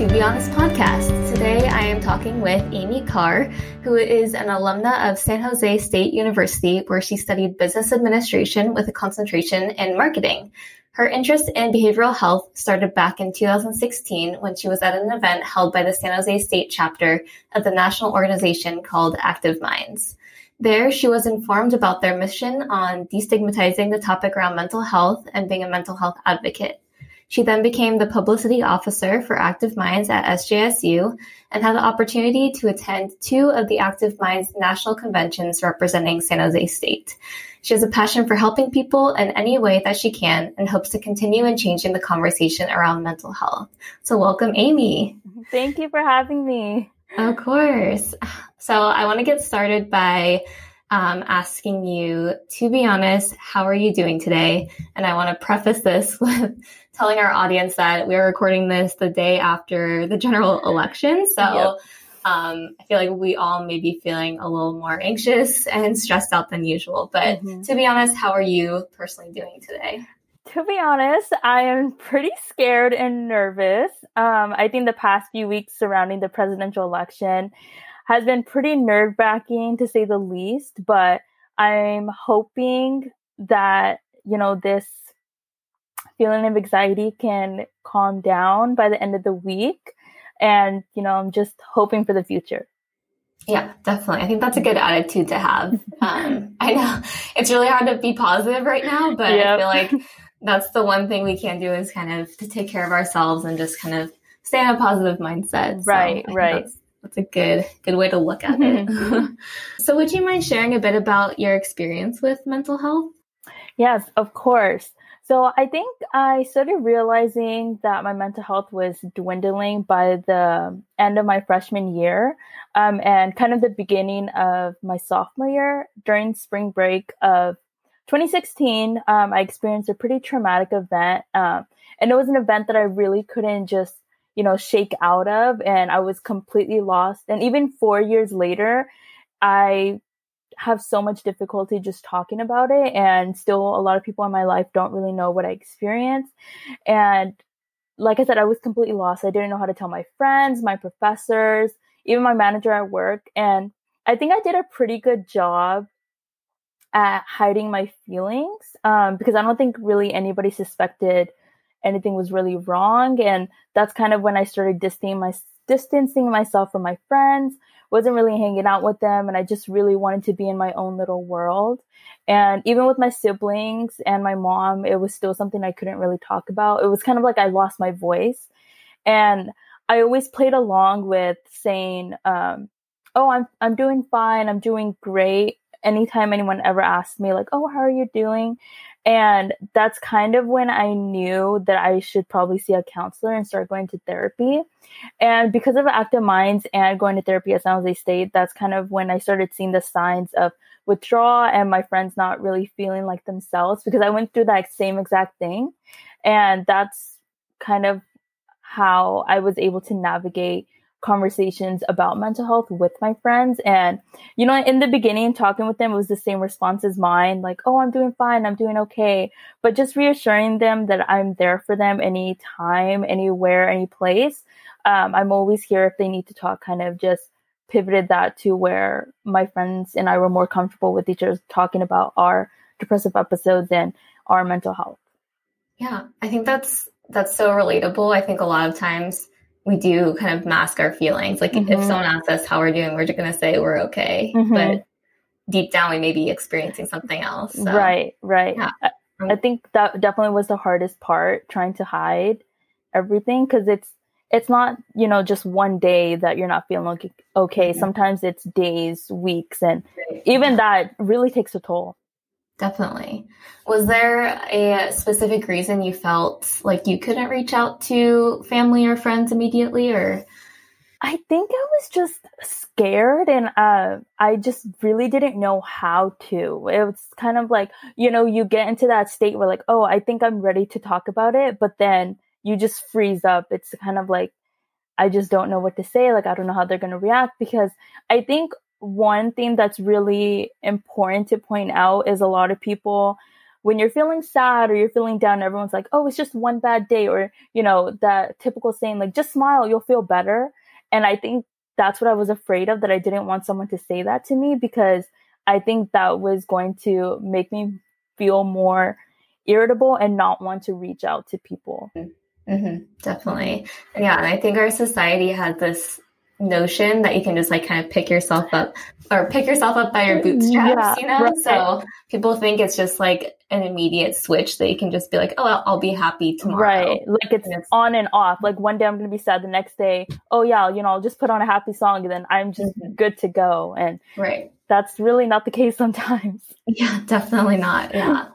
to Be Honest podcast. Today I am talking with Amy Carr, who is an alumna of San Jose State University, where she studied business administration with a concentration in marketing. Her interest in behavioral health started back in 2016 when she was at an event held by the San Jose State chapter of the national organization called Active Minds. There, she was informed about their mission on destigmatizing the topic around mental health and being a mental health advocate. She then became the publicity officer for Active Minds at SJSU and had the opportunity to attend two of the Active Minds national conventions representing San Jose State. She has a passion for helping people in any way that she can and hopes to continue in changing the conversation around mental health. So welcome, Amy. Thank you for having me. Of course. So I want to get started by um, asking you, to be honest, how are you doing today? And I want to preface this with telling our audience that we are recording this the day after the general election. So yep. um, I feel like we all may be feeling a little more anxious and stressed out than usual. But mm-hmm. to be honest, how are you personally doing today? To be honest, I am pretty scared and nervous. Um, I think the past few weeks surrounding the presidential election, has been pretty nerve wracking to say the least, but I'm hoping that, you know, this feeling of anxiety can calm down by the end of the week. And, you know, I'm just hoping for the future. Yeah, definitely. I think that's a good attitude to have. Um, I know it's really hard to be positive right now, but yep. I feel like that's the one thing we can do is kind of to take care of ourselves and just kind of stay in a positive mindset. Right, so right. That's, that's a good good way to look at it. So would you mind sharing a bit about your experience with mental health? Yes, of course. So I think I started realizing that my mental health was dwindling by the end of my freshman year um, and kind of the beginning of my sophomore year during spring break of 2016. Um, I experienced a pretty traumatic event. Um, and it was an event that I really couldn't just you know, shake out of. And I was completely lost. And even four years later, I have so much difficulty just talking about it. And still, a lot of people in my life don't really know what I experienced. And like I said, I was completely lost. I didn't know how to tell my friends, my professors, even my manager at work. And I think I did a pretty good job at hiding my feelings um, because I don't think really anybody suspected anything was really wrong. And that's kind of when I started distancing, my, distancing myself from my friends, wasn't really hanging out with them. And I just really wanted to be in my own little world. And even with my siblings and my mom, it was still something I couldn't really talk about. It was kind of like I lost my voice. And I always played along with saying, um, oh, I'm, I'm doing fine. I'm doing great. Anytime anyone ever asked me like, oh, how are you doing? And that's kind of when I knew that I should probably see a counselor and start going to therapy. And because of Active Minds and going to therapy at San Jose State, that's kind of when I started seeing the signs of withdrawal and my friends not really feeling like themselves because I went through that same exact thing. And that's kind of how I was able to navigate conversations about mental health with my friends. And, you know, in the beginning, talking with them, it was the same response as mine like, oh, I'm doing fine, I'm doing okay. But just reassuring them that I'm there for them anytime, anywhere, any place. Um, I'm always here if they need to talk, kind of just pivoted that to where my friends and I were more comfortable with each other talking about our depressive episodes and our mental health. Yeah, I think that's that's so relatable. I think a lot of times we do kind of mask our feelings. Like mm-hmm. if someone asks us how we're doing, we're just going to say we're okay. Mm-hmm. But deep down, we may be experiencing something else. So, right, right. Yeah. I, I think that definitely was the hardest part, trying to hide everything because it's it's not you know just one day that you're not feeling okay. okay. Sometimes it's days, weeks, and even that really takes a toll. Definitely. Was there a specific reason you felt like you couldn't reach out to family or friends immediately or I think I was just scared and uh, I just really didn't know how to. It was kind of like, you know, you get into that state where like, oh, I think I'm ready to talk about it, but then you just freeze up. It's kind of like I just don't know what to say. Like I don't know how they're going to react because I think one thing that's really important to point out is a lot of people when you're feeling sad or you're feeling down, everyone's like, oh, it's just one bad day. Or, you know, that typical saying, like, just smile, you'll feel better. And I think that's what I was afraid of, that I didn't want someone to say that to me because I think that was going to make me feel more irritable and not want to reach out to people. Mm-hmm, definitely. Yeah. And I think our society has this notion that you can just like kind of pick yourself up or pick yourself up by your bootstraps, yeah, you know? Right. So people think it's just like an immediate switch that you can just be like, oh, I'll, I'll be happy tomorrow. Right. Like it's, it's, on and off. Like one day I'm going to be sad. The next day, oh, yeah, you know, I'll just put on a happy song and then I'm just mm-hmm. good to go. And right. that's really not the case sometimes. Yeah, definitely not. Yeah.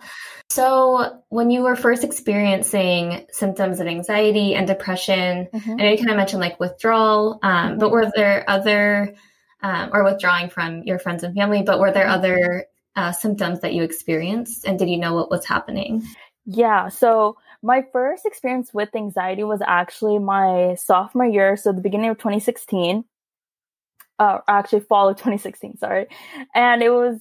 So, when you were first experiencing symptoms of anxiety and depression, mm-hmm. I know you kind of mentioned like withdrawal, um, but were there other, um, or withdrawing from your friends and family, but were there other uh, symptoms that you experienced? And did you know what was happening? Yeah. So, my first experience with anxiety was actually my sophomore year, so the beginning of 2016. Uh, actually, fall of 2016, sorry. And it was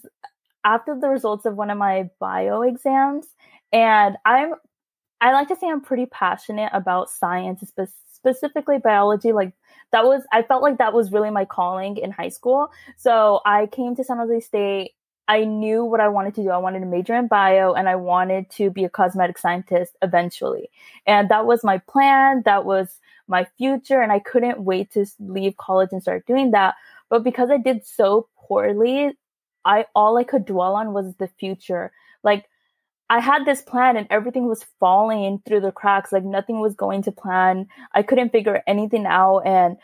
after the results of one of my bio exams and i'm i like to say i'm pretty passionate about science spe- specifically biology like that was i felt like that was really my calling in high school. So i came to san jose state i knew what i wanted to do i wanted to major in bio and i wanted to be a cosmetic scientist eventually. And that was my plan that was my future and i couldn't wait to leave college and start doing that. But because i did so poorly I all I could dwell on was the future. Like I had this plan and everything was falling through the cracks. Like nothing was going to plan. I couldn't figure anything out and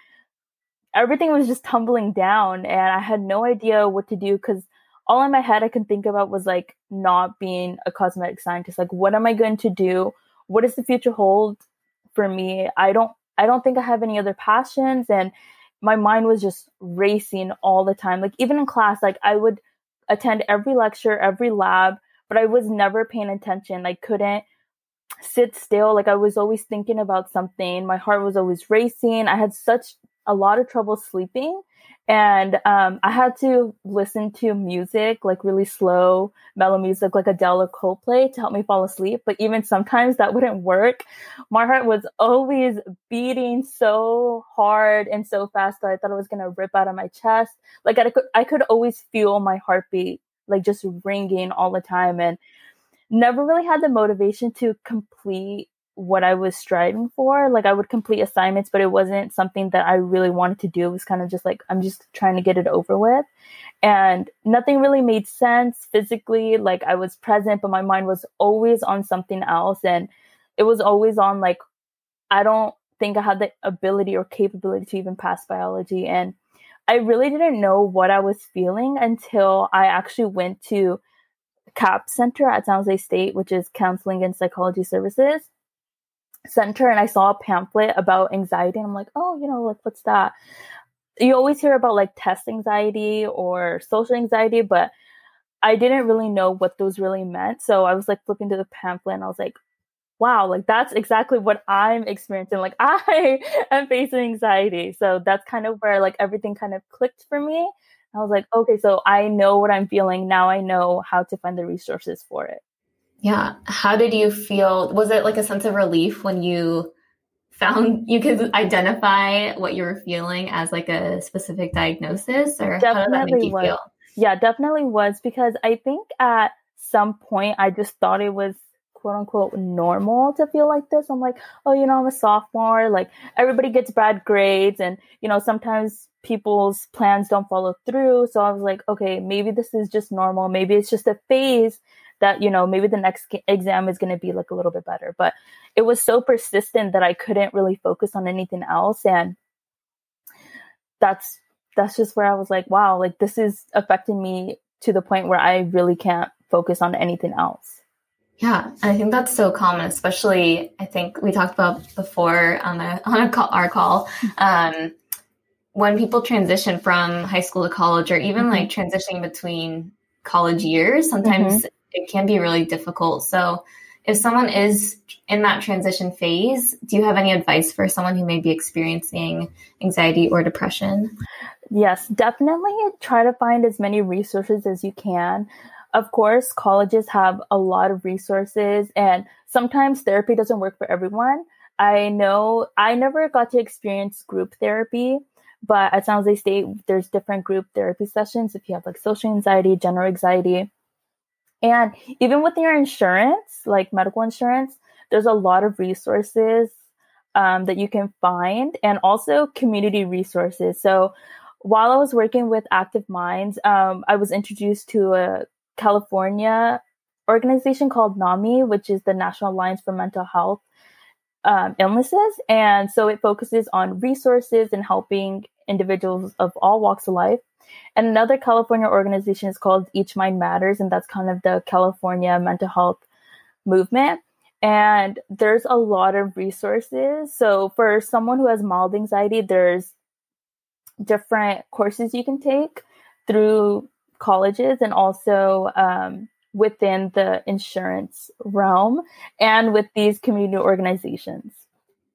everything was just tumbling down and I had no idea what to do because all in my head I could think about was like not being a cosmetic scientist. Like what am I going to do? What does the future hold for me? I don't I don't think I have any other passions and my mind was just racing all the time. Like even in class, like I would attend every lecture, every lab, but I was never paying attention. I couldn't sit still. Like I was always thinking about something. My heart was always racing. I had such a lot of trouble sleeping and um, I had to listen to music, like really slow, mellow music, like Adele or Coldplay, to help me fall asleep. But even sometimes that wouldn't work. My heart was always beating so hard and so fast that I thought it was gonna rip out of my chest. Like I could, I could always feel my heartbeat, like just ringing all the time, and never really had the motivation to complete what I was striving for. Like I would complete assignments, but it wasn't something that I really wanted to do. It was kind of just like I'm just trying to get it over with. And nothing really made sense physically. Like I was present, but my mind was always on something else. And it was always on like, I don't think I had the ability or capability to even pass biology. And I really didn't know what I was feeling until I actually went to CAP Center at San Jose State, which is Counseling and Psychology Services center and I saw a pamphlet about anxiety and I'm like, oh, you know, like what's that? You always hear about like test anxiety or social anxiety, but I didn't really know what those really meant. So I was like flipping to the pamphlet and I was like, wow, like that's exactly what I'm experiencing. Like I am facing anxiety. So that's kind of where like everything kind of clicked for me. I was like, okay, so I know what I'm feeling. Now I know how to find the resources for it. Yeah. How did you feel? Was it like a sense of relief when you found you could identify what you were feeling as like a specific diagnosis or definitely how did that make you was. feel? Yeah, definitely was because I think at some point I just thought it was quote unquote normal to feel like this. I'm like, oh, you know, I'm a sophomore. Like everybody gets bad grades and, you know, sometimes people's plans don't follow through. So I was like, okay, maybe this is just normal. Maybe it's just a phase that you know maybe the next exam is going to be like a little bit better. But it was so persistent that i couldn't really focus on anything else and that's that's just where i was like wow like this is affecting me to the point where i really can't focus on anything else. Yeah i think that's so common especially i think we talked about before on a on a call, our call um, when people transition from high school to college or even mm-hmm. like transitioning between college years sometimes mm-hmm it can be really difficult. So if someone is in that transition phase, do you have any advice for someone who may be experiencing anxiety or depression? Yes, definitely try to find as many resources as you can. of course, colleges have a lot of resources, and sometimes therapy doesn't work for everyone. I know I never got to experience group therapy, but at San Jose State, there's different group therapy sessions if you have like social anxiety, general anxiety. And even with your insurance, like medical insurance, there's a lot of resources um, that you can find and also community resources. So while I was working with Active Minds, um, I was introduced to a California organization called NAMI, which is the National Alliance for Mental Health um, illnesses. And so it focuses on resources and helping individuals of all walks of life. And another California organization is called Each Mind Matters, and that's kind of the California mental health movement. And there's a lot of resources. So for someone who has mild anxiety, there's different courses you can take through colleges and also um, within the insurance realm and with these community organizations.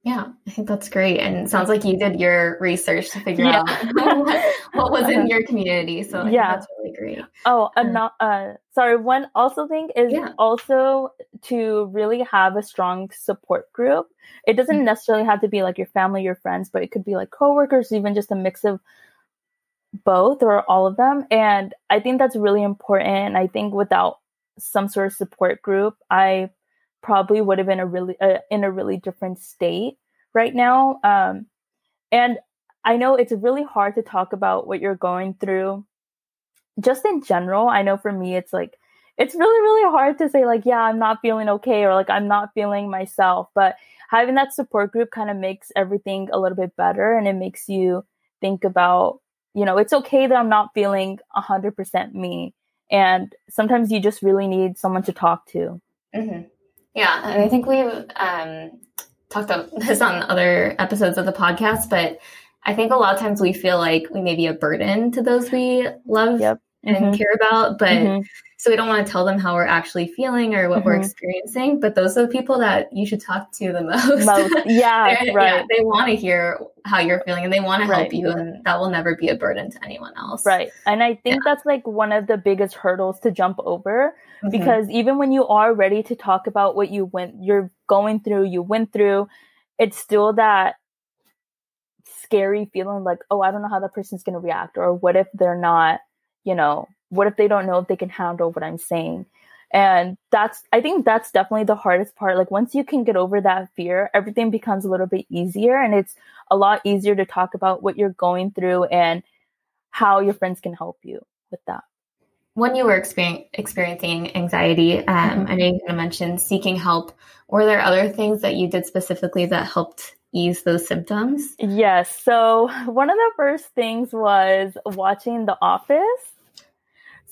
Yeah, I think that's great. And it sounds like you did your research to figure yeah. out what was in your community. So I yeah, that's really great. Oh, um, uh, sorry. One also thing is yeah. also to really have a strong support group. It doesn't mm-hmm. necessarily have to be like your family, your friends, but it could be like coworkers, even just a mix of both or all of them. And I think that's really important. I think without some sort of support group, I probably would have been a really uh, in a really different state right now. Um, and I know it's really hard to talk about what you're going through. Just in general, I know for me, it's like it's really really hard to say like, yeah, I'm not feeling okay or like I'm not feeling myself. But having that support group kind of makes everything a little bit better, and it makes you think about you know it's okay that I'm not feeling 100% me and sometimes you just really need someone to talk to. Mm-hmm. Yeah, and I think we've um, talked about this on other episodes of the podcast, but I think a lot of times we feel like we may be a burden to those we love yep. And mm-hmm. care about, but mm-hmm. so we don't want to tell them how we're actually feeling or what mm-hmm. we're experiencing. But those are the people that you should talk to the most. most. Yeah, right. Yeah, they want to hear how you're feeling and they want to help you, and that will never be a burden to anyone else. Right. And I think yeah. that's like one of the biggest hurdles to jump over mm-hmm. because even when you are ready to talk about what you went, you're going through, you went through, it's still that scary feeling like, oh, I don't know how that person's going to react, or what if they're not, you know, what if they don't know if they can handle what I'm saying? And that's, I think that's definitely the hardest part. Like, once you can get over that fear, everything becomes a little bit easier and it's a lot easier to talk about what you're going through and how your friends can help you with that. When you were experiencing anxiety, um. I know you mentioned seeking help. Were there other things that you did specifically that helped ease those symptoms? Yes. So, one of the first things was watching The Office.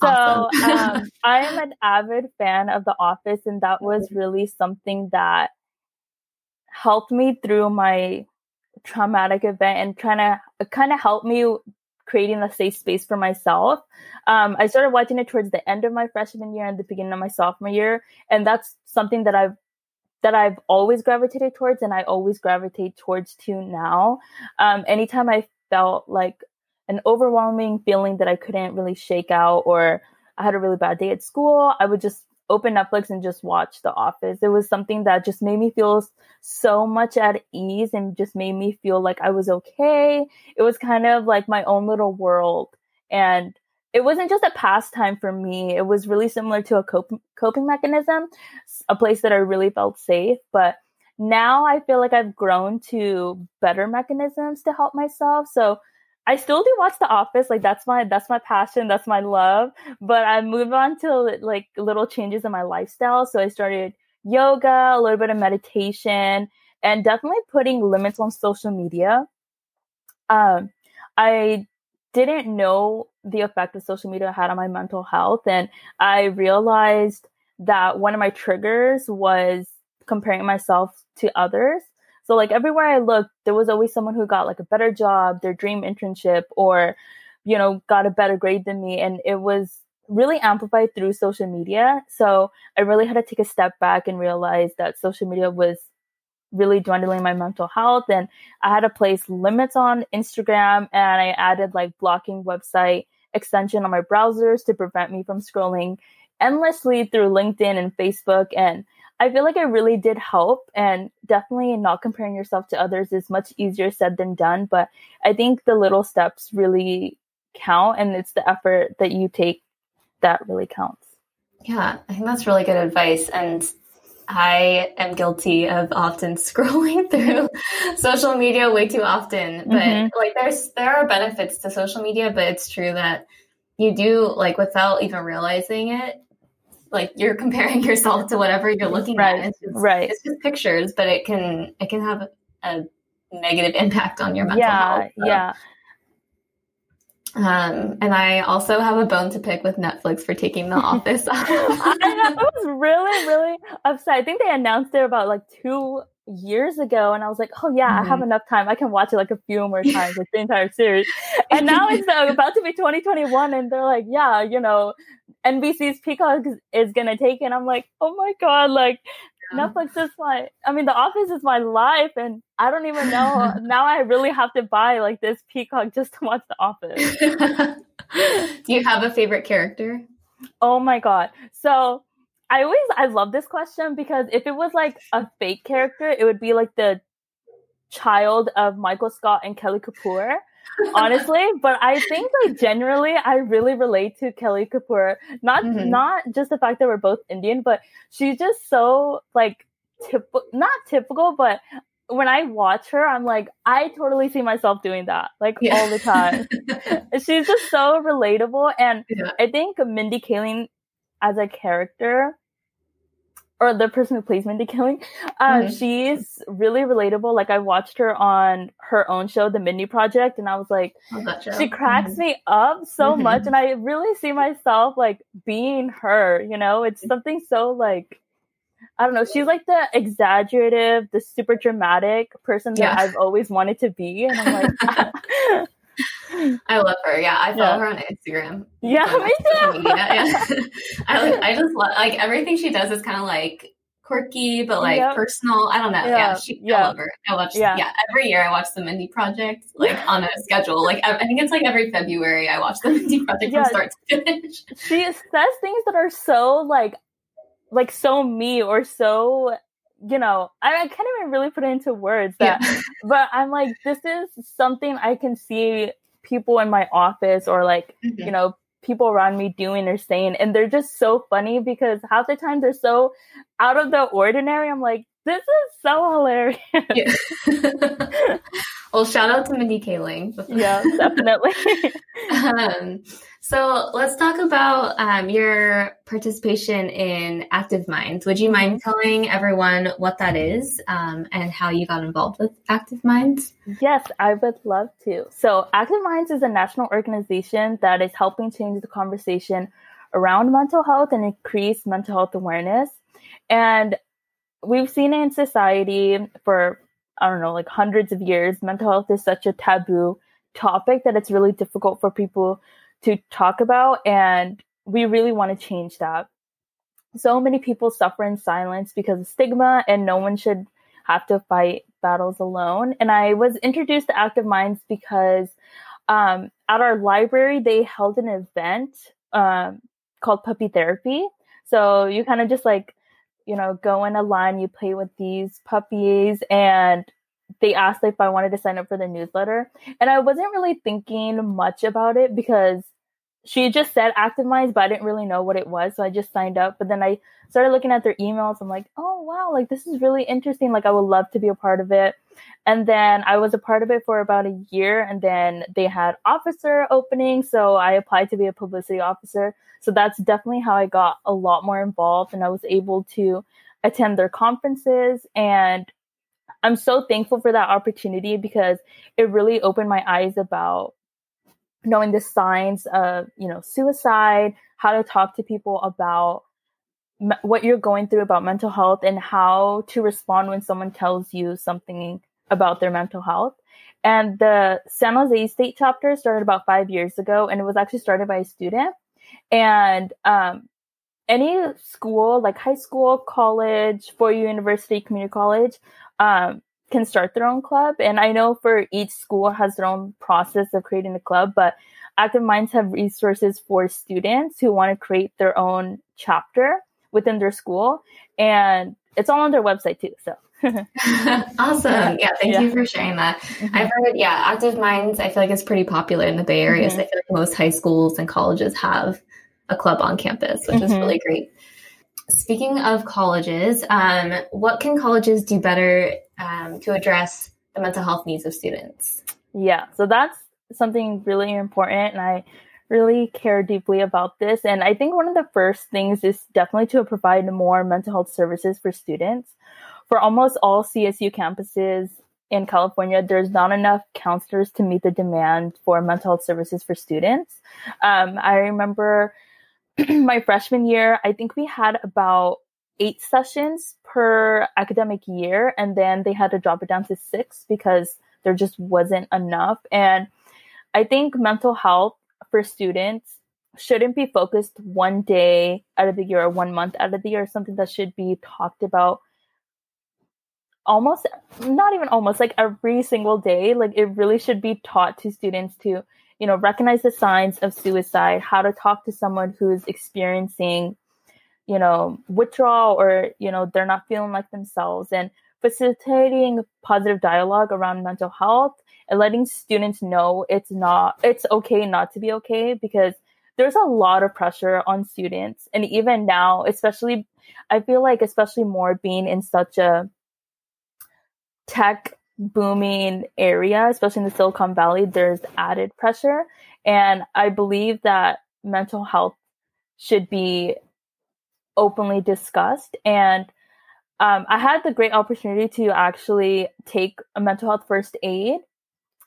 So, awesome. um, I am an avid fan of The Office, and that was really something that helped me through my traumatic event and trying to kind of help me creating a safe space for myself. Um, I started watching it towards the end of my freshman year and the beginning of my sophomore year, and that's something that I've that I've always gravitated towards, and I always gravitate towards to now. Um, anytime I felt like an overwhelming feeling that I couldn't really shake out, or I had a really bad day at school, I would just open Netflix and just watch The Office. It was something that just made me feel so much at ease and just made me feel like I was okay. It was kind of like my own little world. And it wasn't just a pastime for me. It was really similar to a coping, coping mechanism, a place that I really felt safe. But now I feel like I've grown to better mechanisms to help myself. So I still do watch The Office. Like that's my that's my passion. That's my love. But I moved on to like little changes in my lifestyle. So I started yoga, a little bit of meditation, and definitely putting limits on social media. Um, I didn't know the effect that social media had on my mental health, and I realized that one of my triggers was comparing myself to others so like everywhere I looked, there was always someone who got like a better job, their dream internship, or you know, got a better grade than me. And it was really amplified through social media. So I really had to take a step back and realize that social media was really dwindling my mental health. And I had to place limits on Instagram and I added like blocking website extension on my browsers to prevent me from scrolling endlessly through LinkedIn and Facebook. And I feel like it really did help. And definitely not comparing yourself to others is much easier said than done. But I think the little steps really count. And it's the effort that you take that really counts. Yeah, I think that's really good advice. And I am guilty of often scrolling through social media way too often. But mm-hmm. like there's there are benefits to social media, but it's true that you do like without even realizing it, like you're comparing yourself to whatever you're looking right. at. It's just, right. It's just pictures, but it can it can have a negative impact on your mental yeah, health. So. Yeah. Um, and I also have a bone to pick with Netflix for taking The Office off. I was really, really upset. I think they announced it about like two years ago, and I was like, "Oh yeah, mm-hmm. I have mm-hmm. enough time. I can watch it like a few more times, like the entire series." And now it's uh, about to be 2021, and they're like, "Yeah, you know, NBC's Peacock is, gonna take it." And I'm like, "Oh my god!" Like Netflix is my, I mean, The Office is my life, and I don't even know. now I really have to buy like this Peacock just to watch The Office. Do you have a favorite character? Oh my God. So I always, I love this question because if it was like a fake character, it would be like the child of Michael Scott and Kelly Kapoor honestly. But I think like generally, I really relate to Kelly Kapoor. Not mm-hmm. not just the fact that we're both Indian, but she's just so like typical, not typical, but when I watch her, I'm like, I totally see myself doing that, like yeah. all the time. she's just so relatable, and yeah. I think Mindy Kaling as a character or the person who plays Mindy Kaling, uh, mm-hmm. she's really relatable. Like I watched her on her own show, The Mindy Project, and I was like, she cracks mm-hmm. me up so mm-hmm. much, and I really see myself like being her. You know, it's something so like. I don't know. She's like the exaggerative, the super dramatic person that yeah. I've always wanted to be. And I'm like, I love her. Yeah, I follow yeah. her on Instagram. Yeah, me too. Yeah. I, I just love like everything she does is kind of like quirky, but like yep. personal. I don't know. Yeah, yeah, she, yeah. I love her. I watch. Yeah. yeah, every year I watch the Mindy Project like on a schedule. Like I, I, think it's like every February I watch the Mindy Project from start to finish. She says things that are so like, like so me or so you know, I, I, can't even really put it into words that, yeah. but I'm like, this is something I can see people in my office or like mm-hmm. you know people around me doing or saying and they're just so funny because half the time they're so out of the ordinary i'm like this is so hilarious yeah. well shout out to mindy kaling yeah definitely um, so let's talk about um, your participation in Active Minds. Would you mind mm-hmm. telling everyone what that is um, and how you got involved with Active Minds? Yes, I would love to. So, Active Minds is a national organization that is helping change the conversation around mental health and increase mental health awareness. And we've seen it in society for, I don't know, like hundreds of years. Mental health is such a taboo topic that it's really difficult for people to talk about. And we really want to change that. So many people suffer in silence because of stigma, and no one should have to fight battles alone. And I was introduced to Active Minds because um, at our library, they held an event um, called Puppy Therapy. So you kind of just like, you know, go in a line, you play with these puppies, and they asked if I wanted to sign up for the newsletter. And I wasn't really thinking much about it because she just said active minds, but I didn't really know what it was. So I just signed up. But then I started looking at their emails. I'm like, oh, wow, like this is really interesting. Like I would love to be a part of it. And then I was a part of it for about a year. And then they had officer openings. So I applied to be a publicity officer. So that's definitely how I got a lot more involved. And I was able to attend their conferences. And I'm so thankful for that opportunity because it really opened my eyes about knowing the signs of you know suicide how to talk to people about me- what you're going through about mental health and how to respond when someone tells you something about their mental health. And the san jose state chapter started about five years ago and it was actually started by a student. And um, any school like high school college four-year university community college um, can start their own club. And I know for each school has their own process of creating a club, but Active Minds have resources for students who want to create their own chapter within their school, and it's all on their website too. So. awesome. Yeah, thank yeah. you for sharing that. Mm-hmm. I've heard, yeah, Active Minds, I feel like it's pretty popular in the Bay Area. Mm-hmm. So I feel like most high schools and colleges have a club on campus, which mm-hmm. is really great. Speaking of colleges, um, what can colleges do better um, to address the mental health needs of students? Yeah, so that's something really important. And I really care deeply about this. And I think one of the first things is definitely to provide more mental health services for students. For almost all CSU campuses in California, there's not enough counselors to meet the demand for mental health services for students. Um, I remember my freshman year, I think we had about eight sessions per academic year, and then they had to drop it down to six because there just wasn't enough. And I think mental health for students shouldn't be focused one day out of the year or one month out of the year, something that should be talked about almost not even almost like every single day like it really should be taught to students to you know recognize the signs of suicide how to talk to someone who's experiencing you know withdrawal or you know they're not feeling like themselves. And facilitating positive dialogue around mental health and letting students know it's not it's okay not to be okay because there's a lot of pressure on students. And even now especially i feel like especially more being in such a tech booming area especially in the silicon valley there's added pressure. And i believe that mental health should be openly discussed. And um, i had the great opportunity to actually take a mental health first aid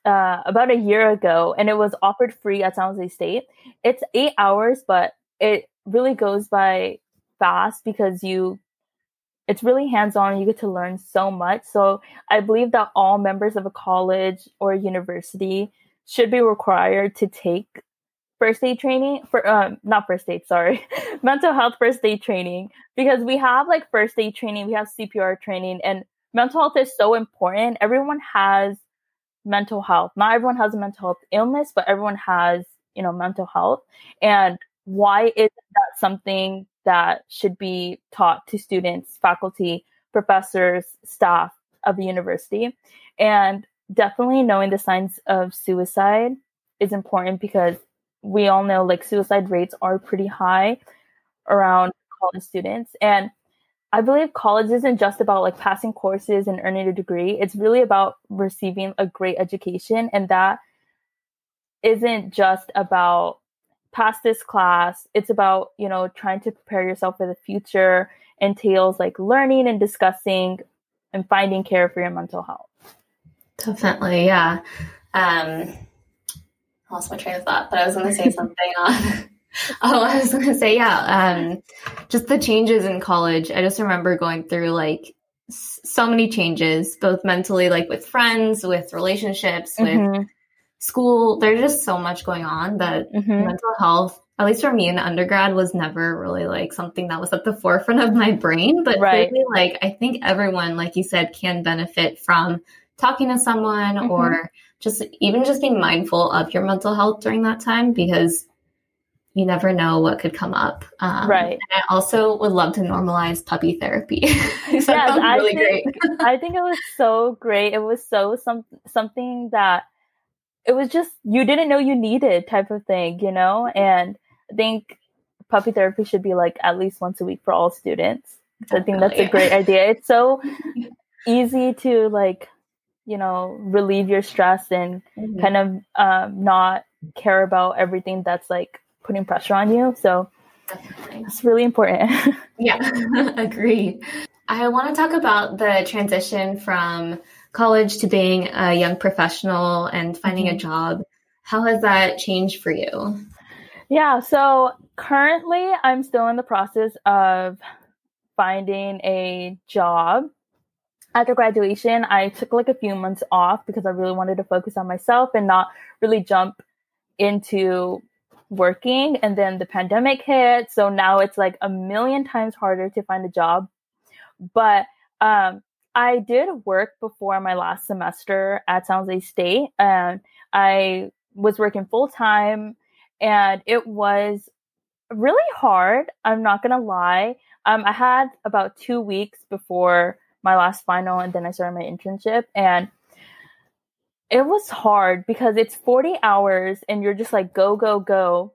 uh, about a year ago, and it was offered free at San Jose State. It's eight hours, but it really goes by fast because you it's really hands-on. You get to learn so much. So i believe that all members of a college or university should be required to take first aid training for um not first aid sorry mental health first aid training because we have like first aid training we have cpr training and mental health is so important everyone has mental health. Not everyone has a mental health illness, but everyone has, you know, mental health. And why is that something that should be taught to students, faculty, professors, staff of the university? And definitely knowing the signs of suicide is important because we all know like suicide rates are pretty high around college students. And I believe college isn't just about like passing courses and earning a degree. It's really about receiving a great education. And that isn't just about pass this class. It's about, you know, trying to prepare yourself for the future, entails like learning and discussing and finding care for your mental health. Definitely, yeah. Um, lost my train of thought, but I was going to say something on oh, I was gonna say, yeah. Um, just the changes in college. I just remember going through like so many changes, both mentally, like with friends, with relationships, with mm-hmm. school. There's just so much going on that mm-hmm. mental health, at least for me in undergrad, was never really like something that was at the forefront of my brain. But right. really, like I think everyone, like you said, can benefit from talking to someone mm-hmm. or just even just being mindful of your mental health during that time because you never know what could come up. Um, right. I also would love to normalize puppy therapy. yes, I really think, I think it was so great. It was so some something that it was just you didn't know you needed type of thing, you know. And I think puppy therapy should be like at least once a week for all students. So I think that's a great idea. It's so easy to like, you know, relieve your stress and mm-hmm. kind of um, not care about everything that's like putting pressure on you. So Definitely. it's really important. yeah, agree. I want to talk about the transition from college to being a young professional and finding mm-hmm. a job. How has that changed for you? Yeah, so currently I'm still in the process of finding a job. After graduation, I took like a few months off because I really wanted to focus on myself and not really jump into working and then the pandemic hit so now it's like a million times harder to find a job but um, i did work before my last semester at san jose state and i was working full time and it was really hard. I'm not going to lie. Um, I had about two weeks before my last final and then I started my internship. And it was hard because it's 40 hours and you're just like go go go.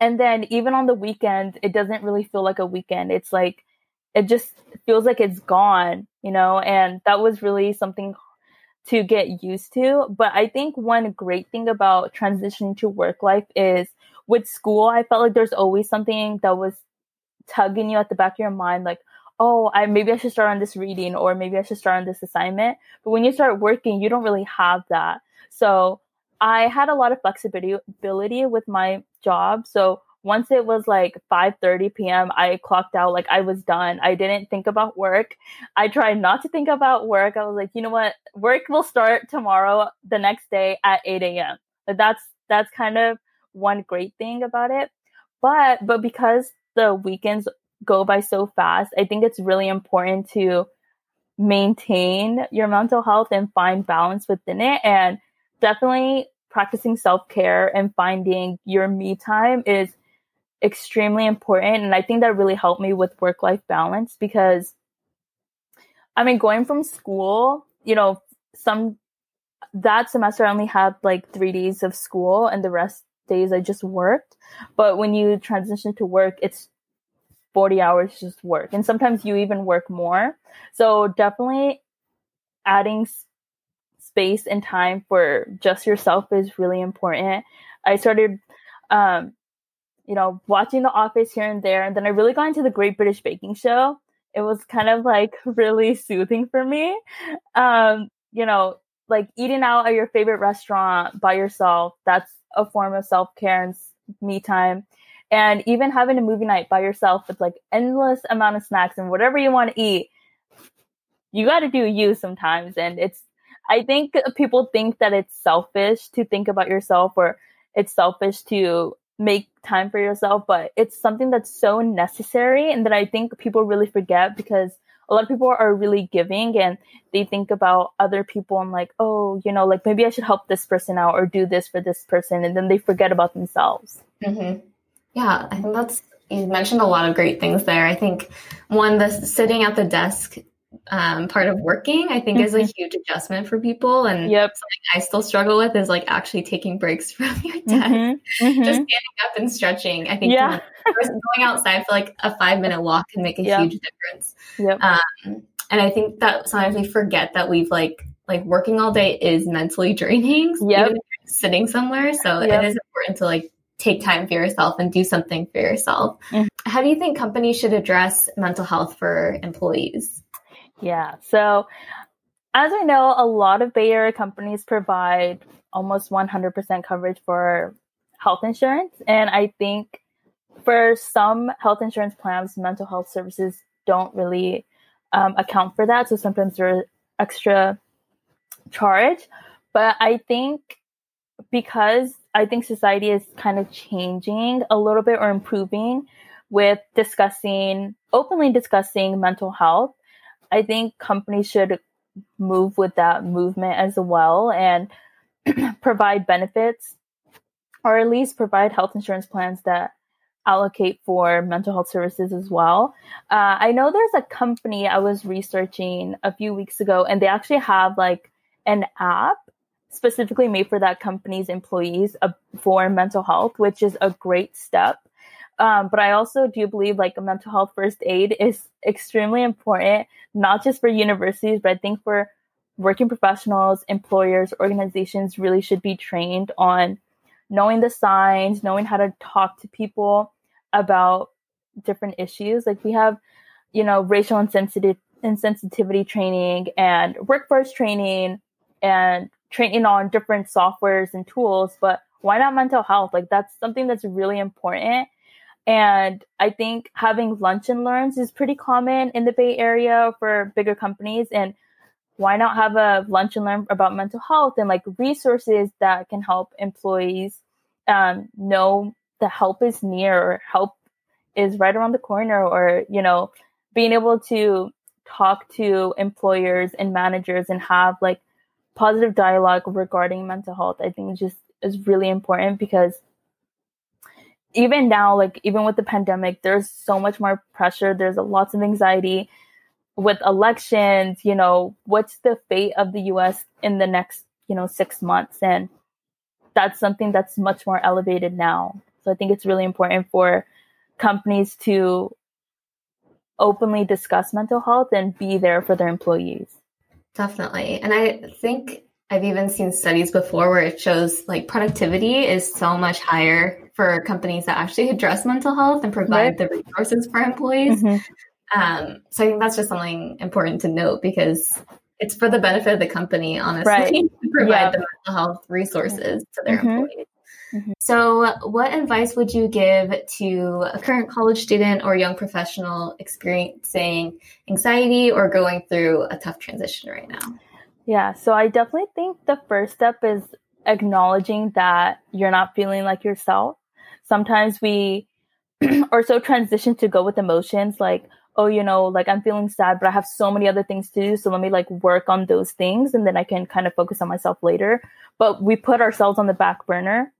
And then even on the weekend it doesn't really feel like a weekend. It's like it just feels like it's gone you know? And that was really something to get used to. But i think one great thing about transitioning to work life is with school i felt like there's always something that was tugging you at the back of your mind like oh i maybe i should start on this reading or maybe i should start on this assignment but when you start working you don't really have that so I had a lot of flexibility with my job. So once it was like 5:30 p.m., I clocked out like I was done. I didn't think about work. I tried not to think about work. I was like, you know what? Work will start tomorrow, the next day at 8 a.m. That's that's kind of one great thing about it. But but because the weekends go by so fast, I think it's really important to maintain your mental health and find balance within it. And definitely practicing self care and finding your me time is extremely important. And I think that really helped me with work life balance because I mean, going from school, you know, some that semester I only had like three days of school and the rest days I just worked. But when you transition to work, it's 40 hours just work. And sometimes you even work more. So definitely adding space and time for just yourself is really important. I started, um, you know, watching The Office here and there, and then I really got into the Great British Baking Show. It was kind of like really soothing for me. Um, you know, like eating out at your favorite restaurant by yourself, that's a form of self care and me time. And even having a movie night by yourself with like endless amount of snacks and whatever you want to eat, you got to do you sometimes. And it's I think people think that it's selfish to think about yourself or it's selfish to make time for yourself, but it's something that's so necessary and that I think people really forget because a lot of people are really giving and they think about other people and like, oh, you know, like maybe I should help this person out or do this for this person. And then they forget about themselves. Mm-hmm. Yeah, I think that's, you mentioned a lot of great things there. I think one, the sitting at the desk um, part of working, I think, mm-hmm. is a mm-hmm. huge adjustment for people. And yep. something I still struggle with is like actually taking breaks from your desk, mm-hmm. mm-hmm. just standing up and stretching. I think yeah. going outside for like a five minute walk can make a yep. huge difference. Yep. Um, and I think that sometimes we forget that we've like like working all day is mentally draining. Yep. sitting somewhere, so yep. it is important to like take time for yourself and do something for yourself. Mm-hmm. How do you think companies should address mental health for employees? Yeah. So, as I know, a lot of Bay Area companies provide almost 100% coverage for health insurance. And I think for some health insurance plans, mental health services don't really um, account for that. So sometimes there's extra charge. But I think because I think society is kind of changing a little bit or improving with discussing, openly discussing mental health, I think companies should move with that movement as well and provide benefits or at least provide health insurance plans that allocate for mental health services as well. Uh, I know there's a company I was researching a few weeks ago, and they actually have like an app specifically made for that company's employees uh, for mental health, which is a great step. Um, but I also do believe like a mental health first aid is extremely important, not just for universities, but I think for working professionals, employers, organizations really should be trained on knowing the signs, knowing how to talk to people about different issues. Like we have, you know, racial insensitive insensitivity training and workforce training and training on different softwares and tools, but why not mental health? Like that's something that's really important and I think having lunch and learns is pretty common in the Bay Area for bigger companies. And why not have a lunch and learn about mental health and like resources that can help employees um, know the help is near or help is right around the corner or, you know, being able to talk to employers and managers and have like positive dialogue regarding mental health, I think just is really important because even now, like even with the pandemic, there's so much more pressure. There's a lots of anxiety with elections. You know, what's the fate of the U.S. in the next you know six months, and that's something that's much more elevated now. So I think it's really important for companies to openly discuss mental health and be there for their employees. Definitely. And I think I've even seen studies before where it shows like productivity is so much higher for companies that actually address mental health and provide right. the resources for employees. Mm-hmm. Um, so I think that's just something important to note because it's for the benefit of the company, honestly, right. to provide yeah. the mental health resources to their mm-hmm. employees. Mm-hmm. So, what advice would you give to a current college student or young professional experiencing anxiety or going through a tough transition right now? Yeah, so I definitely think the first step is acknowledging that you're not feeling like yourself. Sometimes we are so transitioned to go with emotions like, oh, you know, like I'm feeling sad, but I have so many other things to do. So let me like work on those things and then I can kind of focus on myself later. But we put ourselves on the back burner.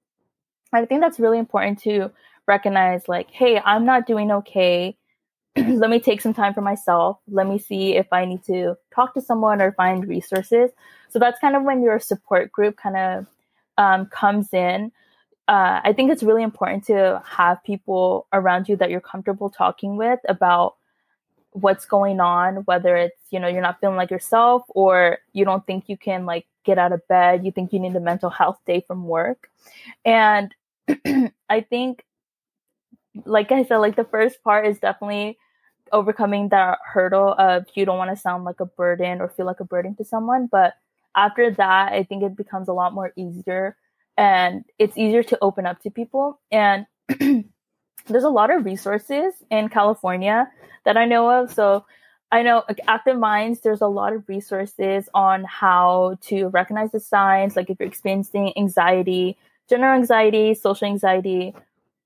I think that's really important to recognize like, hey, I'm not doing okay. let me take some time for myself. Let me see if I need to talk to someone or find resources. So that's kind of when your support group kind of um, comes in. Uh, I think it's really important to have people around you that you're comfortable talking with about what's going on, whether it's, you know, you're not feeling like yourself or you don't think you can like get out of bed, you think you need a mental health day from work. And I think, like I said, like the first part is definitely overcoming that hurdle of you don't want to sound like a burden or feel like a burden to someone. But after that, I think it becomes a lot more easier and it's easier to open up to people. And there's a lot of resources in California that I know of. So I know like, Active Minds, there's a lot of resources on how to recognize the signs, like if you're experiencing anxiety, general anxiety, social anxiety,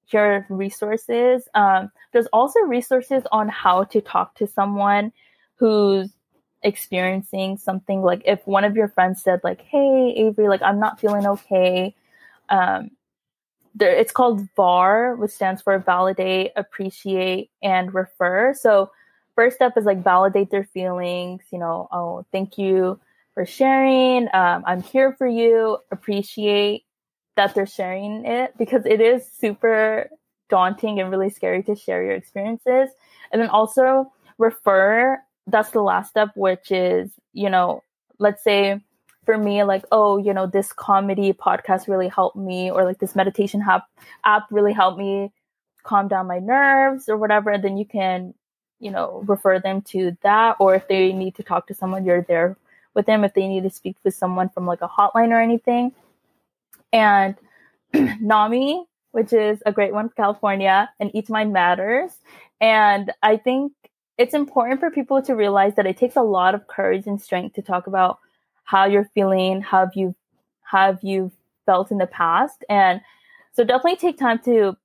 your resources. Um, there's also resources on how to talk to someone who's experiencing something like if one of your friends said like hey avery like i'm not feeling okay um there it's called var which stands for validate appreciate and refer. So first step is like validate their feelings you know oh thank you for sharing. Um, i'm here for you. Appreciate that they're sharing it because it is super daunting and really scary to share your experiences. And then also refer, that's the last step, which is, you know, let's say for me, like, oh, you know, this comedy podcast really helped me, or like this meditation app app really helped me calm down my nerves or whatever. And then you can, you know, refer them to that. Or if they need to talk to someone, you're there with them. If they need to speak with someone from like a hotline or anything. And NAMI, which is a great one for California, and Each Mind Matters. And I think it's important for people to realize that it takes a lot of courage and strength to talk about how you're feeling, how have you have you felt in the past. And so definitely take time to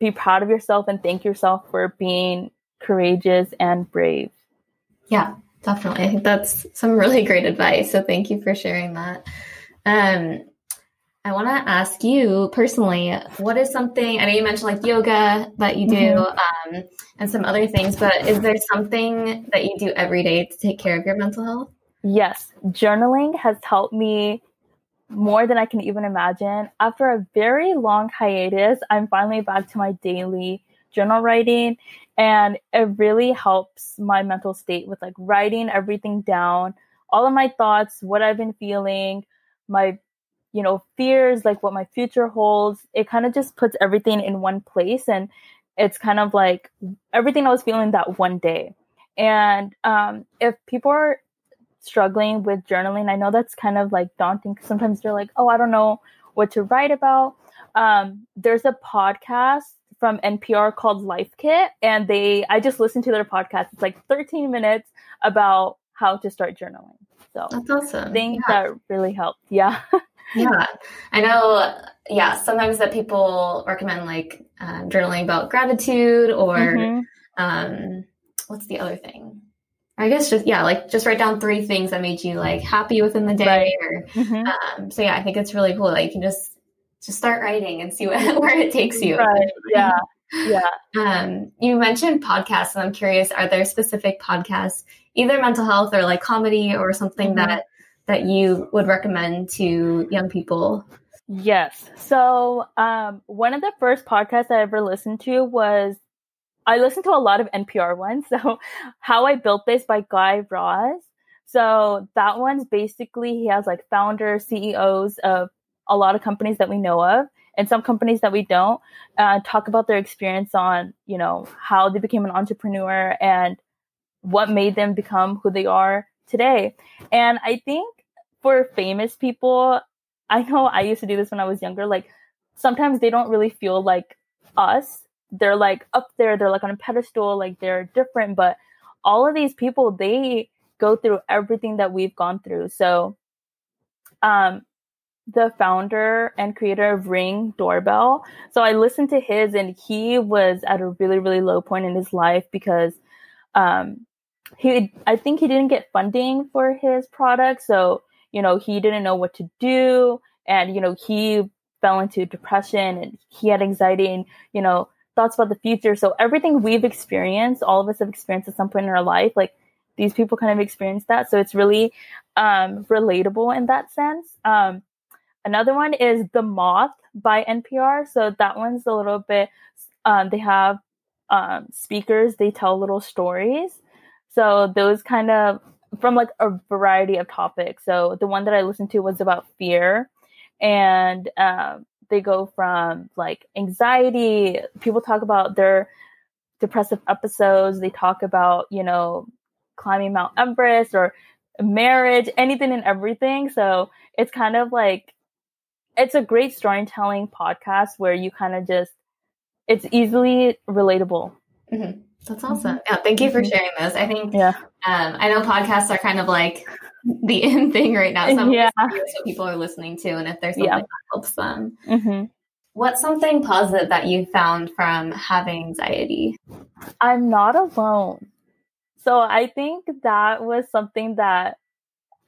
be proud of yourself and thank yourself for being courageous and brave. Yeah, definitely. I think that's some really great advice. So thank you for sharing that. Um, I want to ask you personally, what is something, I know you mentioned like yoga that you do mm-hmm. um, and some other things, but is there something that you do every day to take care of your mental health? Yes, journaling has helped me more than I can even imagine. After a very long hiatus, I'm finally back to my daily journal writing and it really helps my mental state with like writing everything down, all of my thoughts, what I've been feeling, my you know, fears, like what my future holds. It kind of just puts everything in one place. And it's kind of like everything I was feeling that one day. And um, if people are struggling with journaling, I know that's kind of like daunting. Sometimes they're like, oh, I don't know what to write about. Um, there's a podcast from NPR called Life Kit, and they I just listened to their podcast. It's like 13 minutes about how to start journaling. So that's awesome. Things yeah. that really helped. Yeah. yeah i know yeah sometimes that people recommend like um, journaling about gratitude or mm-hmm. um, what's the other thing i guess just yeah like just write down three things that made you like happy within the day right. or mm-hmm. um, so yeah i think it's really cool that you can just just start writing and see what, where it takes you. Right. Yeah. Yeah. Um, you mentioned podcasts, and I'm curious: are there specific podcasts, either mental health or like comedy or something mm-hmm. that that you would recommend to young people? Yes. So, um, one of the first podcasts I ever listened to was I listened to a lot of NPR ones. So, How I Built This by Guy Raz. So, that one's basically he has like founders, CEOs of a lot of companies that we know of and some companies that we don't uh, talk about their experience on you know how they became an entrepreneur and what made them become who they are today and i think for famous people i know i used to do this when i was younger like sometimes they don't really feel like us they're like up there they're like on a pedestal like they're different but all of these people they go through everything that we've gone through so um the founder and creator of Ring Doorbell. So I listened to his, and he was at a really, really low point in his life because um, he, I think he didn't get funding for his product. So, you know, he didn't know what to do. And, you know, he fell into depression and he had anxiety and, you know, thoughts about the future. So everything we've experienced, all of us have experienced at some point in our life, like these people kind of experienced that. So it's really um, relatable in that sense. Um, Another one is The Moth by NPR. So that one's a little bit, um, they have um, speakers, they tell little stories. So those kind of from like a variety of topics. So the one that I listened to was about fear, and um, they go from like anxiety. People talk about their depressive episodes. They talk about you know climbing Mount Everest or marriage, anything and everything. So it's kind of like it's a great storytelling podcast where you kind of just it's easily relatable. Mm-hmm. That's awesome. Mm-hmm. Yeah, thank you for mm-hmm. sharing this. I think yeah. Um, I know podcasts are kind of like the in thing right now. Some yeah. what people are listening to, and if there's something yeah. that helps them. Mm-hmm. What's something positive that you found from having anxiety? I'm not alone. So I think that was something that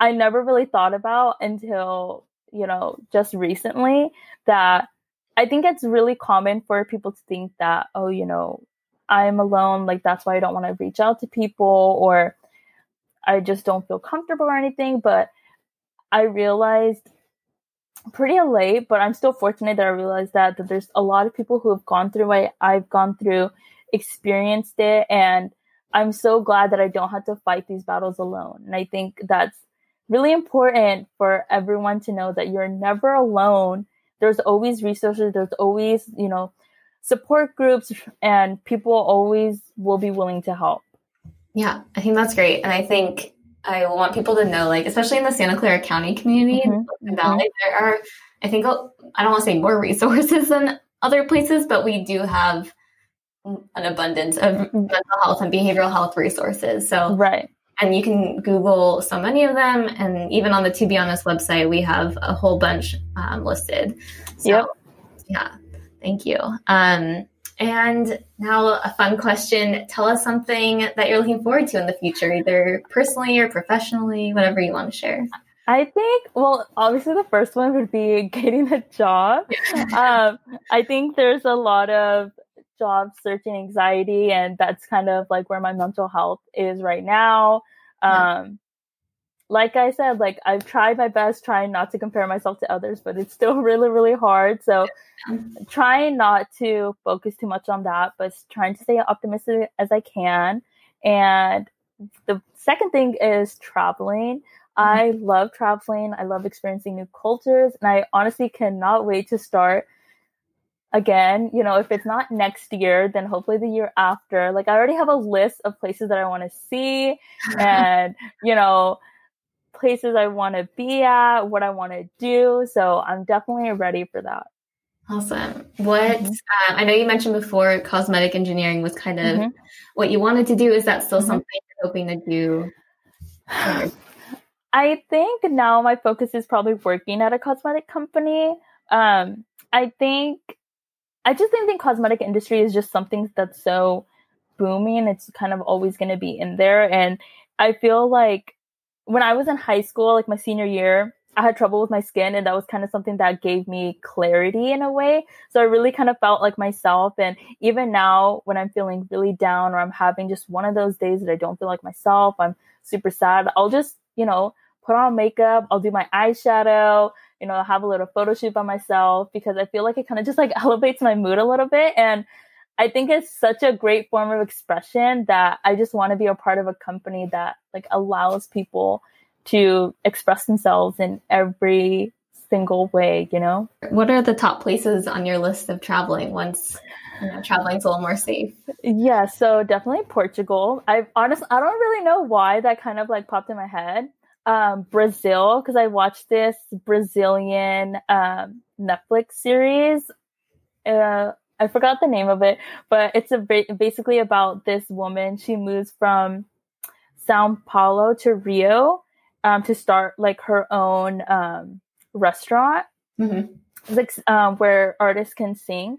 I never really thought about until you know, just recently that I think it's really common for people to think that, oh, you know, I'm alone, like that's why I don't want to reach out to people or I just don't feel comfortable or anything. But I realized pretty late, but I'm still fortunate that I realized that, that there's a lot of people who have gone through what I've gone through, experienced it, and I'm so glad that I don't have to fight these battles alone. And I think that's really important for everyone to know that you're never alone. There's always resources, there's always, you know, support groups, and people always will be willing to help. Yeah, I think that's great. And I think I want people to know, like, especially in the Santa Clara County community, mm-hmm. Valley, there are, I think, I don't want to say more resources than other places, but we do have an abundance of mm-hmm. mental health and behavioral health resources. So, right and you can Google so many of them. And even on the To Be Honest website, we have a whole bunch um, listed. So, yep. yeah, thank you. Um, and now a fun question. Tell us something that you're looking forward to in the future, either personally or professionally, whatever you want to share. I think, well, obviously the first one would be getting a job. um, I think there's a lot of job searching anxiety and that's kind of like where my mental health is right now um like i said like i've tried my best trying not to compare myself to others but it's still really really hard so trying not to focus too much on that but trying to stay optimistic as i can and the second thing is traveling mm-hmm. I love traveling. I love experiencing new cultures. And I honestly cannot wait to start again, you know, if it's not next year, then hopefully the year after. Like I already have a list of places that I want to see and, you know, places I want to be at, what I want to do. So I'm definitely ready for that. Awesome. What mm-hmm. um, I know you mentioned before, cosmetic engineering was kind of mm-hmm. what you wanted to do. Is that still mm-hmm. something you're hoping to do? I think now my focus is probably working at a cosmetic company. Um, I think I just think the cosmetic industry is just something that's so booming. It's kind of always going to be in there. And I feel like when I was in high school, like my senior year, I had trouble with my skin, and that was kind of something that gave me clarity in a way. So I really kind of felt like myself. And even now, when I'm feeling really down or I'm having just one of those days that I don't feel like myself, I'm super sad, I'll just, you know, put on makeup, I'll do my eyeshadow, you know, have a little photo shoot by myself because I feel like it kind of just like elevates my mood a little bit. And I think it's such a great form of expression that I just want to be a part of a company that like allows people to express themselves in every single way, you know? What are the top places on your list of traveling once you know, traveling's a little more safe? Yeah, so definitely Portugal. I honestly I don't really know why that kind of like popped in my head. Um, Brazil, because I watched this Brazilian um, Netflix series. Uh, I forgot the name of it, but it's a basically about this woman. She moves from Sao Paulo to Rio um, to start like her own um, restaurant, mm-hmm. like um, where artists can sing.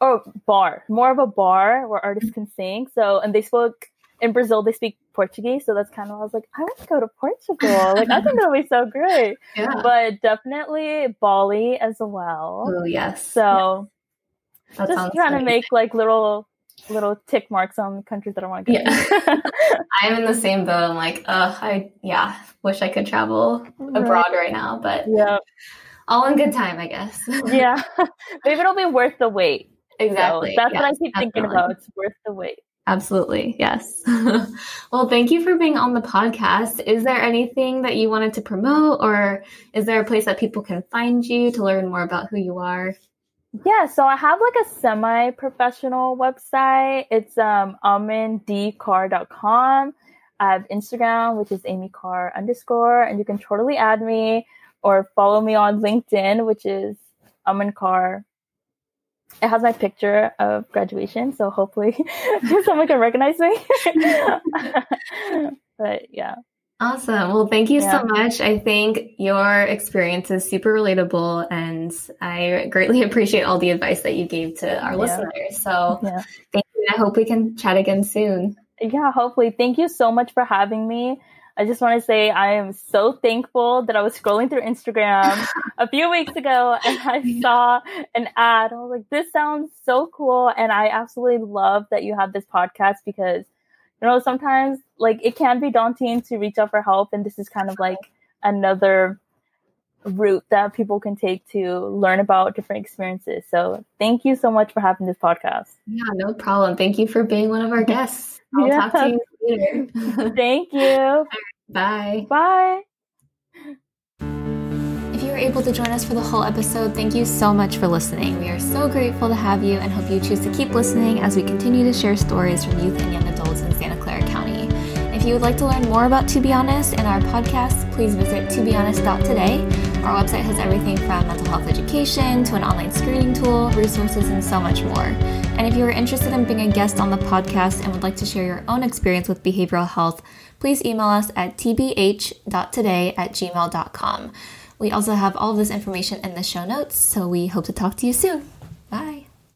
Oh, bar, more of a bar where artists can sing. So, and they spoke in Brazil. They speak Portuguese, so that's kind of I was like, I want to go to Portugal. like, I think that'll be so great. Yeah. But definitely Bali as well. Oh yes. So, yeah. just trying great. to make like little little tick marks on countries that I want to go. Yeah. I'm in the same boat. I'm like, uh, I yeah, wish I could travel right. abroad right now, but yeah, all in good time, I guess. yeah, maybe it'll be worth the wait. Exactly. So that's yes, what I keep definitely. thinking about. It's worth the wait. Absolutely. Yes. well, thank you for being on the podcast. Is there anything that you wanted to promote or is there a place that people can find you to learn more about who you are? Yeah, so I have like a semi-professional website. It's um amandcar.com. I have Instagram, which is amycar underscore, and you can totally add me or follow me on LinkedIn, which is amandcar. It has my picture of graduation, so hopefully someone can recognize me. but yeah. Awesome. Well, thank you yeah. so much. I think your experience is super relatable and I greatly appreciate all the advice that you gave to our yeah. listeners. So yeah. thank you. I hope we can chat again soon. Yeah, hopefully. Thank you so much for having me. I just want to say I am so thankful that I was scrolling through Instagram a few weeks ago and I saw an ad. I was like, this sounds so cool. And I absolutely love that you have this podcast because you know, sometimes like it can be daunting to reach out for help. And this is kind of like another route that people can take to learn about different experiences. So thank you so much for having this podcast. Yeah, no problem. Thank you for being one of our guests. I'll yeah. talk to you later. thank you. Bye. Bye. Were able to join us for the whole episode, thank you so much for listening. We are so grateful to have you and hope you choose to keep listening as we continue to share stories from youth and young adults in Santa Clara County. If you would like to learn more about To Be Honest and our podcast, please visit tobehonest.today. Our website has everything from mental health education to an online screening tool, resources, and so much more. And if you are interested in being a guest on the podcast and would like to share your own experience with behavioral health, please email us at tbh.today at gmail.com. We also have all of this information in the show notes, so we hope to talk to you soon. Bye.